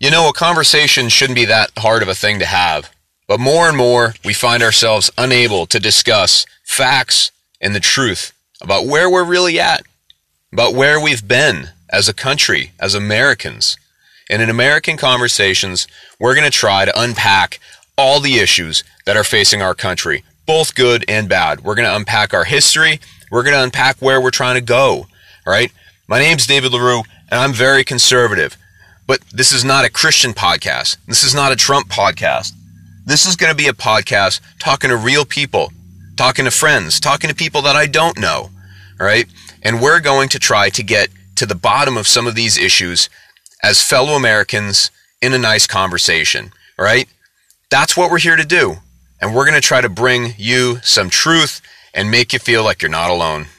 You know, a conversation shouldn't be that hard of a thing to have. But more and more, we find ourselves unable to discuss facts and the truth about where we're really at, about where we've been as a country, as Americans. And in American conversations, we're going to try to unpack all the issues that are facing our country, both good and bad. We're going to unpack our history. We're going to unpack where we're trying to go. All right. My name's David LaRue, and I'm very conservative. But this is not a Christian podcast. This is not a Trump podcast. This is going to be a podcast talking to real people, talking to friends, talking to people that I don't know. Right. And we're going to try to get to the bottom of some of these issues as fellow Americans in a nice conversation. Right. That's what we're here to do. And we're going to try to bring you some truth and make you feel like you're not alone.